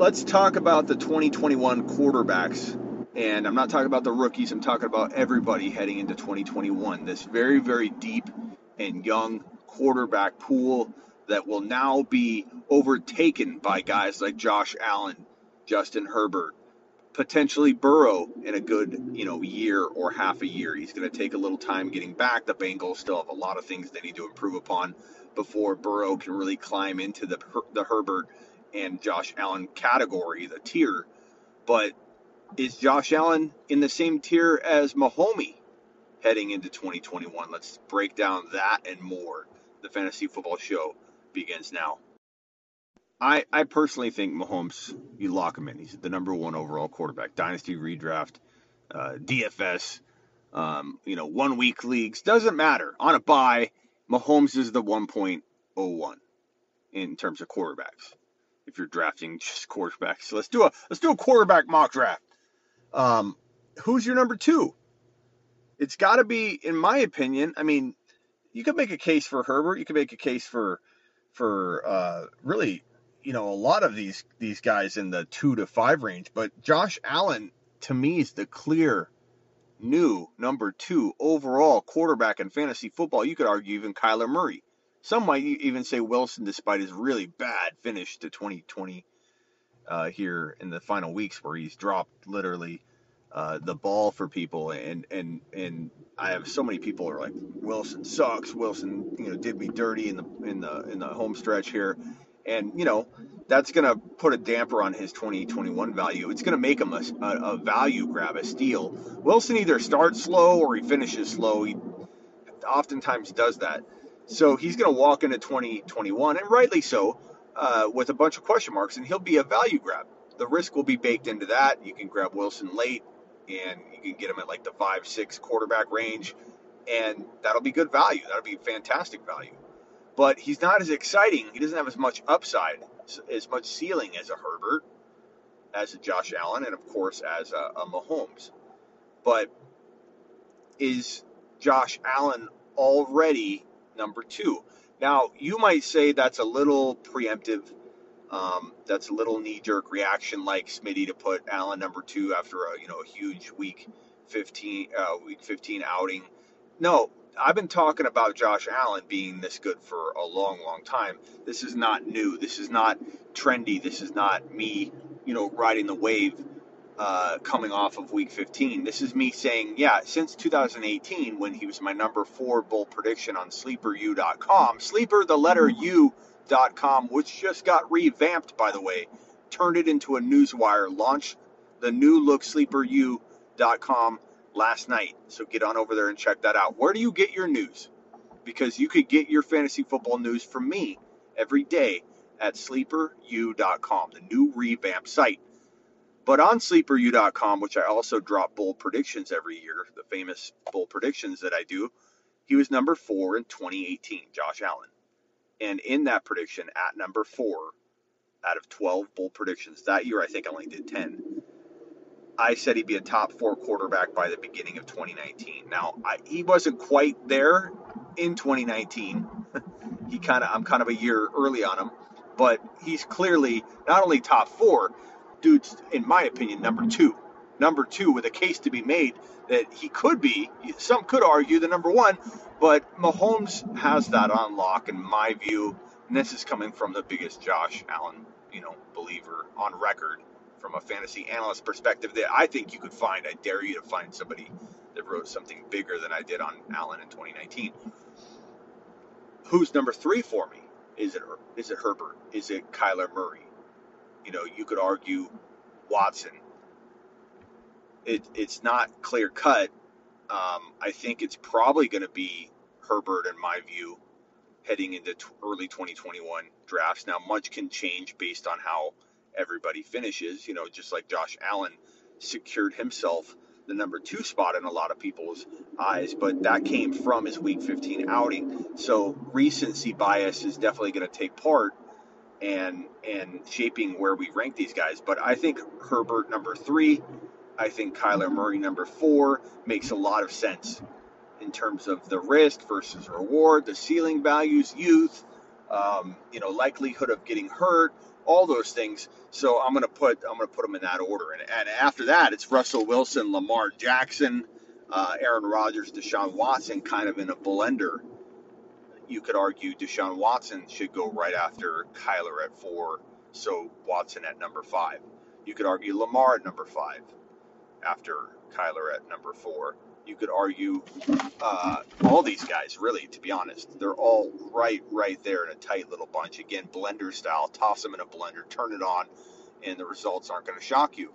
let's talk about the 2021 quarterbacks. And I'm not talking about the rookies, I'm talking about everybody heading into 2021. This very, very deep and young quarterback pool that will now be overtaken by guys like Josh Allen, Justin Herbert, potentially Burrow in a good, you know, year or half a year. He's going to take a little time getting back. The Bengals still have a lot of things they need to improve upon before Burrow can really climb into the the Herbert and Josh Allen category, the tier. But is Josh Allen in the same tier as Mahomes heading into 2021? Let's break down that and more. The Fantasy Football Show begins now. I, I personally think Mahomes, you lock him in. He's the number one overall quarterback. Dynasty redraft, uh, DFS, um, you know, one week leagues, doesn't matter. On a buy, Mahomes is the 1.01 in terms of quarterbacks. If you're drafting just quarterbacks, so let's do a let's do a quarterback mock draft. Um, who's your number two? It's got to be, in my opinion. I mean, you could make a case for Herbert. You could make a case for for uh, really, you know, a lot of these these guys in the two to five range. But Josh Allen, to me, is the clear new number two overall quarterback in fantasy football. You could argue even Kyler Murray. Some might even say Wilson, despite his really bad finish to 2020 uh, here in the final weeks, where he's dropped literally uh, the ball for people, and and and I have so many people are like Wilson sucks. Wilson, you know, did me dirty in the in the in the home stretch here, and you know that's going to put a damper on his 2021 value. It's going to make him a, a, a, value grab, a steal. Wilson either starts slow or he finishes slow. He oftentimes does that. So he's going to walk into 2021, and rightly so, uh, with a bunch of question marks, and he'll be a value grab. The risk will be baked into that. You can grab Wilson late, and you can get him at like the five, six quarterback range, and that'll be good value. That'll be fantastic value but he's not as exciting. He doesn't have as much upside, as much ceiling as a Herbert, as a Josh Allen, and of course as a, a Mahomes. But is Josh Allen already number two? Now you might say that's a little preemptive. Um, that's a little knee-jerk reaction, like Smitty to put Allen number two after a you know a huge week 15 uh, week 15 outing. No, I've been talking about Josh Allen being this good for a long, long time. This is not new. This is not trendy. This is not me, you know, riding the wave uh, coming off of week 15. This is me saying, yeah, since 2018, when he was my number four bull prediction on sleeperu.com, sleeper, the letter U.com, which just got revamped, by the way, turned it into a newswire, launched the new look sleeperu.com last night. So get on over there and check that out. Where do you get your news? Because you could get your fantasy football news from me every day at sleeperu.com, the new revamp site. But on sleeperu.com, which I also drop bold predictions every year, the famous bold predictions that I do, he was number four in 2018, Josh Allen. And in that prediction, at number four out of 12 bold predictions, that year I think I only did 10. I said he'd be a top four quarterback by the beginning of 2019. Now, I, he wasn't quite there in 2019. he kind of, I'm kind of a year early on him, but he's clearly not only top four, dude's, in my opinion, number two. Number two with a case to be made that he could be, some could argue, the number one, but Mahomes has that on lock, in my view. And this is coming from the biggest Josh Allen, you know, believer on record from a fantasy analyst perspective that I think you could find. I dare you to find somebody that wrote something bigger than I did on Allen in 2019. Who's number three for me? Is it is it Herbert? Is it Kyler Murray? You know, you could argue Watson. It, it's not clear cut. Um, I think it's probably going to be Herbert, in my view, heading into t- early 2021 drafts. Now, much can change based on how everybody finishes, you know, just like Josh Allen secured himself the number two spot in a lot of people's eyes, but that came from his week 15 outing. So recency bias is definitely going to take part and and shaping where we rank these guys. But I think Herbert number three, I think Kyler Murray number four makes a lot of sense in terms of the risk versus reward, the ceiling values, youth, um, you know, likelihood of getting hurt, all those things. So I'm gonna put I'm gonna put them in that order. And, and after that, it's Russell Wilson, Lamar Jackson, uh, Aaron Rodgers, Deshaun Watson, kind of in a blender. You could argue Deshaun Watson should go right after Kyler at four, so Watson at number five. You could argue Lamar at number five after Kyler at number four. You could argue uh, all these guys, really, to be honest. They're all right, right there in a tight little bunch. Again, blender style. Toss them in a blender, turn it on, and the results aren't going to shock you.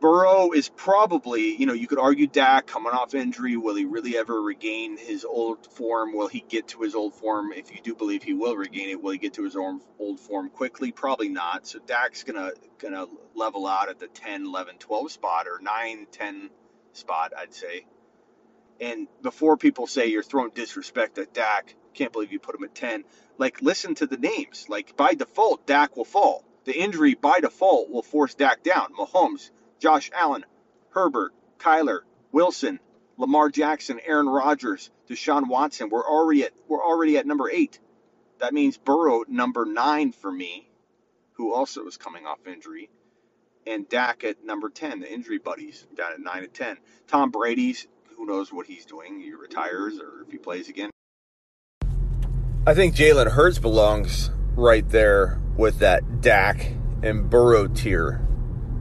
Burrow is probably, you know, you could argue Dak coming off injury. Will he really ever regain his old form? Will he get to his old form? If you do believe he will regain it, will he get to his old form quickly? Probably not. So Dak's gonna gonna level out at the 10, 11, 12 spot or 9, 10 spot, I'd say. And before people say you're throwing disrespect at Dak, can't believe you put him at 10. Like, listen to the names. Like, by default, Dak will fall. The injury by default will force Dak down. Mahomes, Josh Allen, Herbert, Kyler, Wilson, Lamar Jackson, Aaron Rodgers, Deshaun Watson. We're already at we're already at number eight. That means Burrow number nine for me, who also is coming off injury, and Dak at number ten. The injury buddies down at nine and ten. Tom Brady's who knows what he's doing? He retires or if he plays again. I think Jalen Hurts belongs right there with that Dak and Burrow tier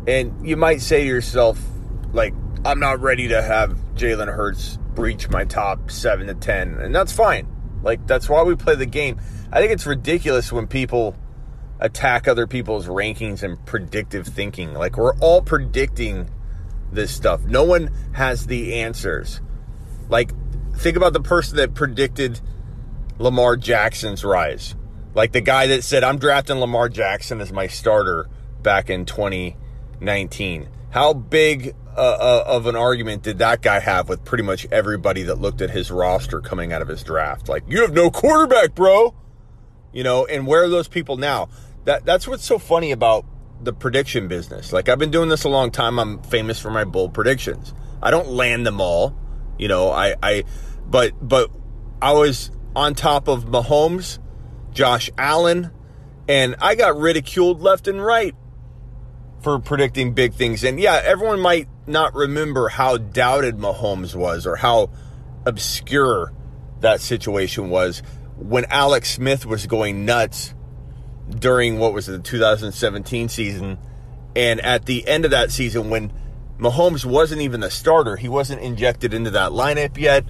and you might say to yourself, like, I'm not ready to have Jalen Hurts breach my top seven to 10. And that's fine. Like, that's why we play the game. I think it's ridiculous when people attack other people's rankings and predictive thinking. Like, we're all predicting this stuff. No one has the answers. Like, think about the person that predicted Lamar Jackson's rise. Like the guy that said, I'm drafting Lamar Jackson as my starter back in 20- 19. How big uh, uh, of an argument did that guy have with pretty much everybody that looked at his roster coming out of his draft? Like, you have no quarterback, bro. You know, and where are those people now? That that's what's so funny about the prediction business. Like I've been doing this a long time. I'm famous for my bold predictions. I don't land them all, you know. I I but but I was on top of Mahomes, Josh Allen, and I got ridiculed left and right for predicting big things. And yeah, everyone might not remember how doubted Mahomes was or how obscure that situation was when Alex Smith was going nuts during what was the 2017 season. And at the end of that season, when Mahomes wasn't even the starter, he wasn't injected into that lineup yet.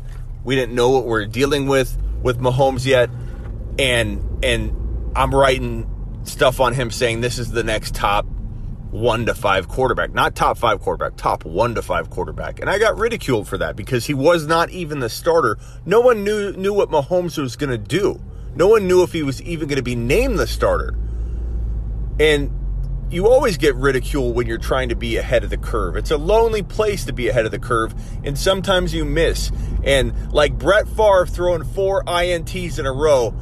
We didn't know what we we're dealing with with Mahomes yet. And and I'm writing stuff on him saying this is the next top one to five quarterback, not top five quarterback, top one to five quarterback. And I got ridiculed for that because he was not even the starter. No one knew knew what Mahomes was going to do. No one knew if he was even going to be named the starter. And you always get ridiculed when you're trying to be ahead of the curve. It's a lonely place to be ahead of the curve, and sometimes you miss. And like Brett Favre throwing four INTs in a row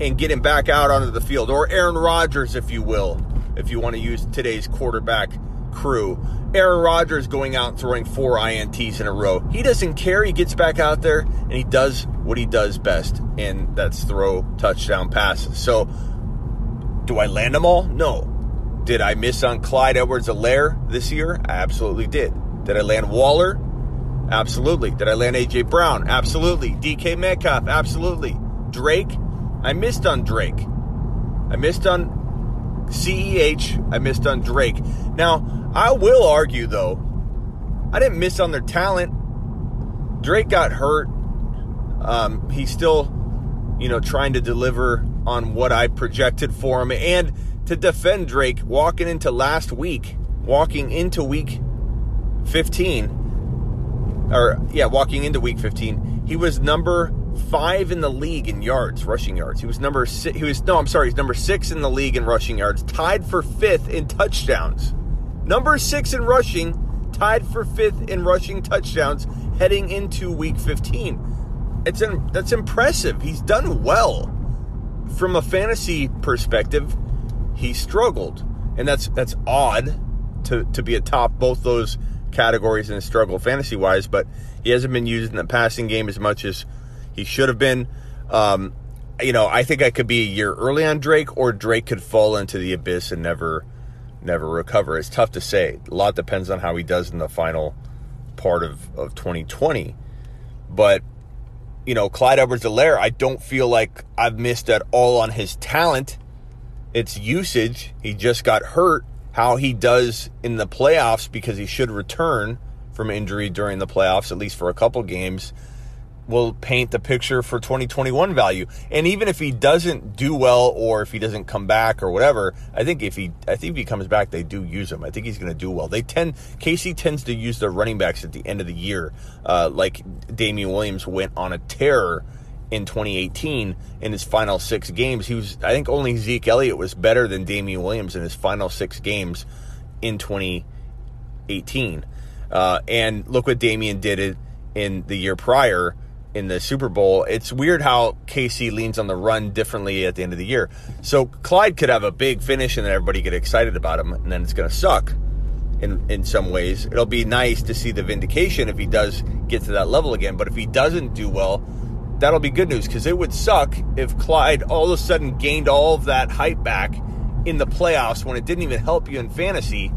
and getting back out onto the field, or Aaron Rodgers, if you will if you want to use today's quarterback crew. Aaron Rodgers going out throwing four INTs in a row. He doesn't care. He gets back out there and he does what he does best, and that's throw touchdown passes. So, do I land them all? No. Did I miss on Clyde Edwards Helaire this year? I absolutely did. Did I land Waller? Absolutely. Did I land AJ Brown? Absolutely. DK Metcalf? Absolutely. Drake? I missed on Drake. I missed on CEH, I missed on Drake. Now, I will argue though, I didn't miss on their talent. Drake got hurt. Um, he's still, you know, trying to deliver on what I projected for him. And to defend Drake, walking into last week, walking into week 15, or yeah, walking into week 15, he was number five in the league in yards, rushing yards. He was number six. He was no, I'm sorry, he's number six in the league in rushing yards, tied for fifth in touchdowns. Number six in rushing, tied for fifth in rushing touchdowns, heading into Week 15. It's that's impressive. He's done well. From a fantasy perspective, he struggled, and that's that's odd to to be atop both those categories and struggle fantasy wise. But he hasn't been used in the passing game as much as he should have been. Um, you know, I think I could be a year early on Drake, or Drake could fall into the abyss and never, never recover. It's tough to say. A lot depends on how he does in the final part of, of 2020. But, you know, Clyde Edwards Helaire, I don't feel like I've missed at all on his talent. It's usage. He just got hurt. How he does in the playoffs because he should return from injury during the playoffs, at least for a couple games will paint the picture for 2021 value. And even if he doesn't do well or if he doesn't come back or whatever, I think if he I think if he comes back, they do use him. I think he's going to do well. They tend KC tends to use their running backs at the end of the year, uh, like Damien Williams went on a tear in 2018 in his final six games. He was I think only Zeke Elliott was better than Damien Williams in his final six games in 2018. Uh, and look what Damien did in the year prior in the Super Bowl. It's weird how KC leans on the run differently at the end of the year. So Clyde could have a big finish and then everybody get excited about him, and then it's going to suck in in some ways. It'll be nice to see the vindication if he does get to that level again. But if he doesn't do well, that'll be good news because it would suck if Clyde all of a sudden gained all of that hype back in the playoffs when it didn't even help you in fantasy.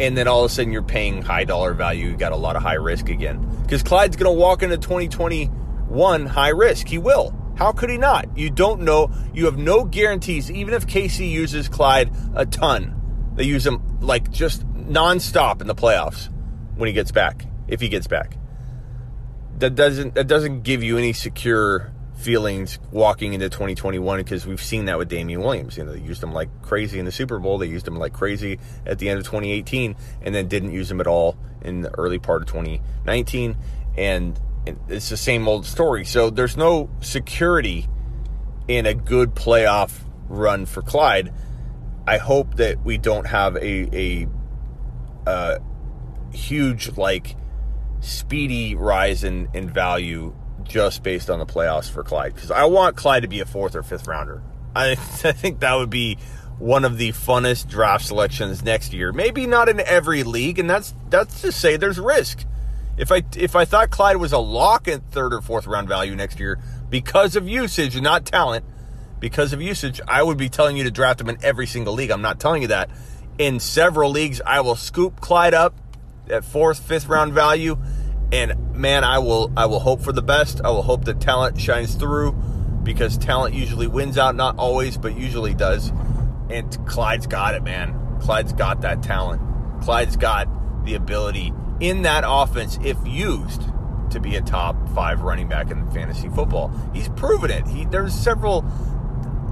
And then all of a sudden you're paying high dollar value. You got a lot of high risk again. Because Clyde's going to walk into 2020 one, high risk. He will. How could he not? You don't know. You have no guarantees. Even if KC uses Clyde a ton, they use him like just nonstop in the playoffs when he gets back. If he gets back, that doesn't that doesn't give you any secure feelings walking into 2021 because we've seen that with Damien Williams. You know, they used him like crazy in the Super Bowl. They used him like crazy at the end of 2018, and then didn't use him at all in the early part of 2019. And it's the same old story. So there's no security in a good playoff run for Clyde. I hope that we don't have a a, a huge like speedy rise in, in value just based on the playoffs for Clyde because I want Clyde to be a fourth or fifth rounder. I, I think that would be one of the funnest draft selections next year. Maybe not in every league, and that's that's to say there's risk. If I if I thought Clyde was a lock at third or fourth round value next year because of usage and not talent, because of usage, I would be telling you to draft him in every single league. I'm not telling you that. In several leagues, I will scoop Clyde up at fourth, fifth round value, and man, I will I will hope for the best. I will hope that talent shines through because talent usually wins out, not always, but usually does. And Clyde's got it, man. Clyde's got that talent. Clyde's got the ability in that offense if used to be a top five running back in fantasy football. He's proven it. He there's several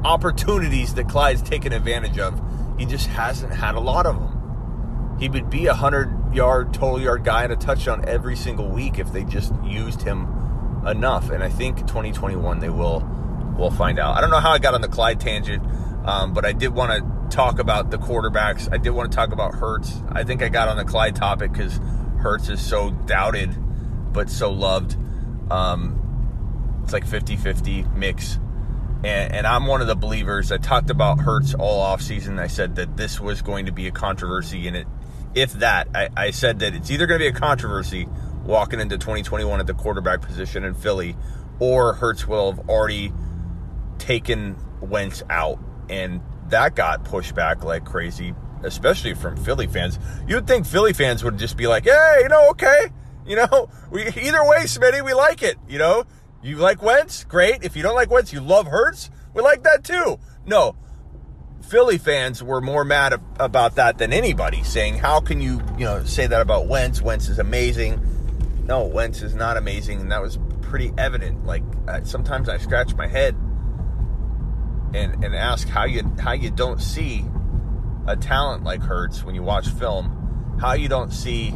opportunities that Clyde's taken advantage of. He just hasn't had a lot of them. He would be a hundred yard total yard guy and a touchdown every single week if they just used him enough. And I think 2021 they will. We'll find out. I don't know how I got on the Clyde tangent, um, but I did want to talk about the quarterbacks. I did want to talk about Hurts. I think I got on the Clyde topic because Hurts is so doubted, but so loved. Um, it's like 50 50 mix. And, and, I'm one of the believers. I talked about Hurts all off season. I said that this was going to be a controversy And it. If that, I, I said that it's either going to be a controversy walking into 2021 at the quarterback position in Philly, or Hurts will have already taken Wentz out. And that got pushed back like crazy especially from Philly fans. You'd think Philly fans would just be like, hey, you know, okay, you know, we either way, Smitty, we like it. You know, you like Wentz, great. If you don't like Wentz, you love Hurts, we like that too. No, Philly fans were more mad about that than anybody, saying, how can you, you know, say that about Wentz? Wentz is amazing. No, Wentz is not amazing, and that was pretty evident. Like sometimes I scratch my head and and ask how you how you don't see a talent like Hurts, when you watch film, how you don't see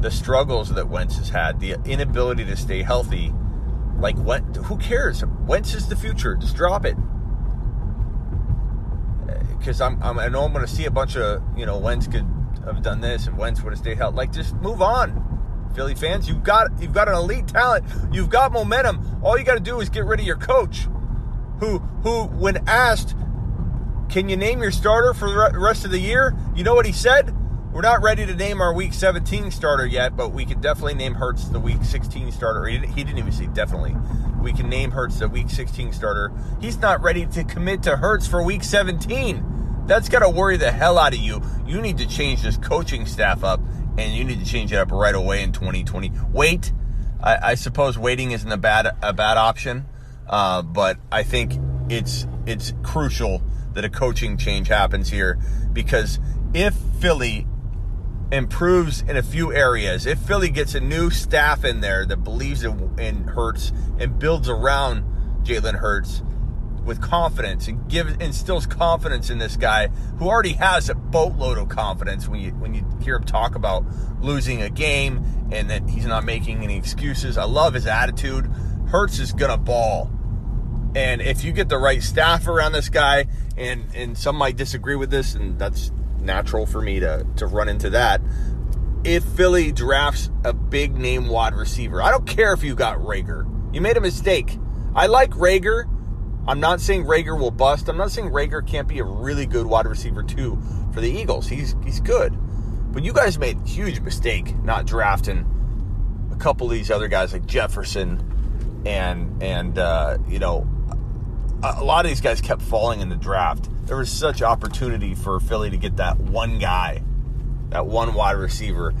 the struggles that Wentz has had, the inability to stay healthy. Like, what? Who cares? Wentz is the future. Just drop it. Because I'm, I'm, I know I'm going to see a bunch of, you know, Wentz could have done this and Wentz would have stayed healthy. Like, just move on. Philly fans, you've got you've got an elite talent. You've got momentum. All you got to do is get rid of your coach, who who when asked can you name your starter for the rest of the year? You know what he said? we're not ready to name our Week 17 starter yet, but we can definitely name Hurts the Week 16 starter. He didn't, he didn't even say definitely. We can name Hurts the Week 16 starter. He's not ready to commit to Hurts for Week 17. That's got to worry the hell out of you. You need to change this coaching staff up, and you need to change it up right away in 2020. Wait. I, I suppose waiting isn't a bad a bad option, uh, but I think it's it's crucial that a coaching change happens here because if Philly improves in a few areas, if Philly gets a new staff in there that believes in, in Hurts and builds around Jalen Hurts with confidence and gives instills confidence in this guy who already has a boatload of confidence when you when you hear him talk about losing a game and that he's not making any excuses. I love his attitude. Hurts is gonna ball. And if you get the right staff around this guy, and and some might disagree with this, and that's natural for me to, to run into that. If Philly drafts a big name wide receiver, I don't care if you got Reagor. You made a mistake. I like Reagor. I'm not saying Reagor will bust. I'm not saying Reagor can't be a really good wide receiver too for the Eagles. He's he's good. But you guys made a huge mistake not drafting a couple of these other guys like Jefferson and and uh, you know a lot of these guys kept falling in the draft there was such opportunity for Philly to get that one guy, that one wide receiver.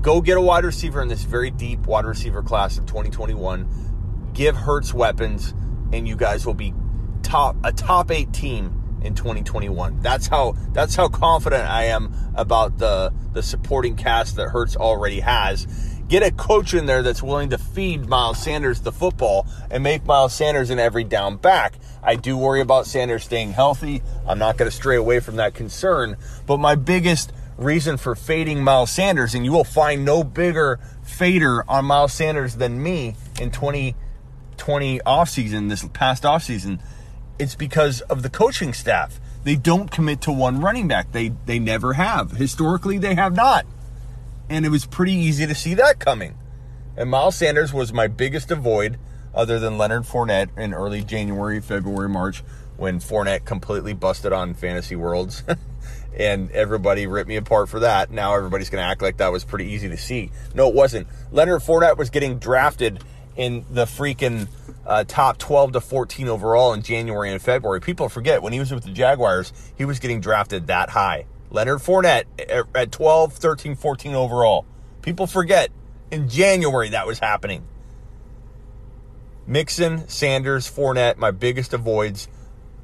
Go get a wide receiver in this very deep wide receiver class of 2021. Give Hurts weapons, and you guys will be top a top eight team in 2021. That's how that's how confident I am about the the supporting cast that Hurts already has. Get a coach in there that's willing to feed Miles Sanders the football and make Miles Sanders an every down back. I do worry about Sanders staying healthy. I'm not going to stray away from that concern. But my biggest reason for fading Miles Sanders, and you will find no bigger fader on Miles Sanders than me in 2020 offseason, this past offseason, it's because of the coaching staff. They don't commit to one running back. They they never have. Historically, they have not. And it was pretty easy to see that coming. And Miles Sanders was my biggest avoid other than Leonard Fournette in early January, February, March, when Fournette completely busted on Fantasy Worlds. and everybody ripped me apart for that. Now everybody's going to act like that was pretty easy to see. No, it wasn't. Leonard Fournette was getting drafted in the freaking uh, top 12 to 14 overall in January and February. People forget when he was with the Jaguars, he was getting drafted that high. Leonard Fournette at 12, 13, 14 overall. People forget in January that was happening. Mixon, Sanders, Fournette, my biggest avoids.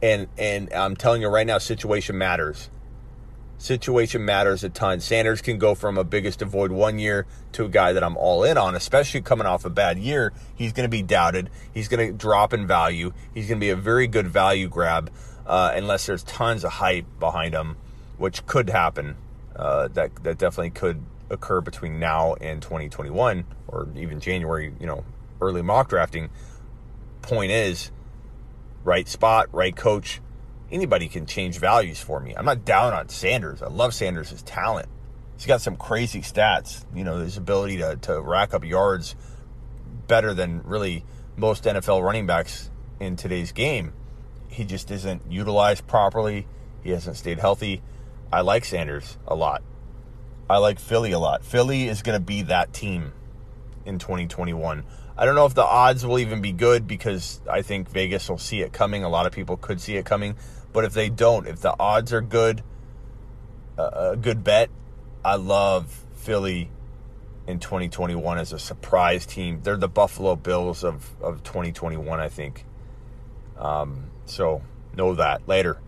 And and I'm telling you right now, situation matters. Situation matters a ton. Sanders can go from a biggest avoid one year to a guy that I'm all in on, especially coming off a bad year. He's going to be doubted. He's going to drop in value. He's going to be a very good value grab uh, unless there's tons of hype behind him, which could happen. Uh, that that definitely could occur between now and 2021 or even January. You know, early mock drafting point is, right spot, right coach. Anybody can change values for me. I'm not down on Sanders. I love Sanders' talent. He's got some crazy stats. You know, his ability to, to rack up yards better than really most NFL running backs in today's game. He just isn't utilized properly. He hasn't stayed healthy. I like Sanders a lot. I like Philly a lot. Philly is going to be that team in 2021. I don't know if the odds will even be good because I think Vegas will see it coming. A lot of people could see it coming. But if they don't, if the odds are good, a good bet, I love Philly in 2021 as a surprise team. They're the Buffalo Bills of, of 2021, I think. Um, so know that later.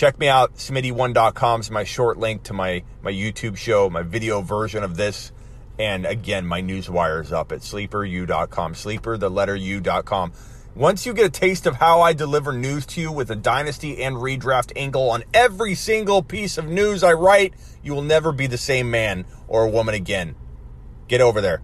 Check me out. Smitty1.com is my short link to my, my YouTube show, my video version of this. And again, my news wire is up at sleeperu.com. Sleeper, the letter u.com. Once you get a taste of how I deliver news to you with a dynasty and redraft angle on every single piece of news I write, you will never be the same man or woman again. Get over there.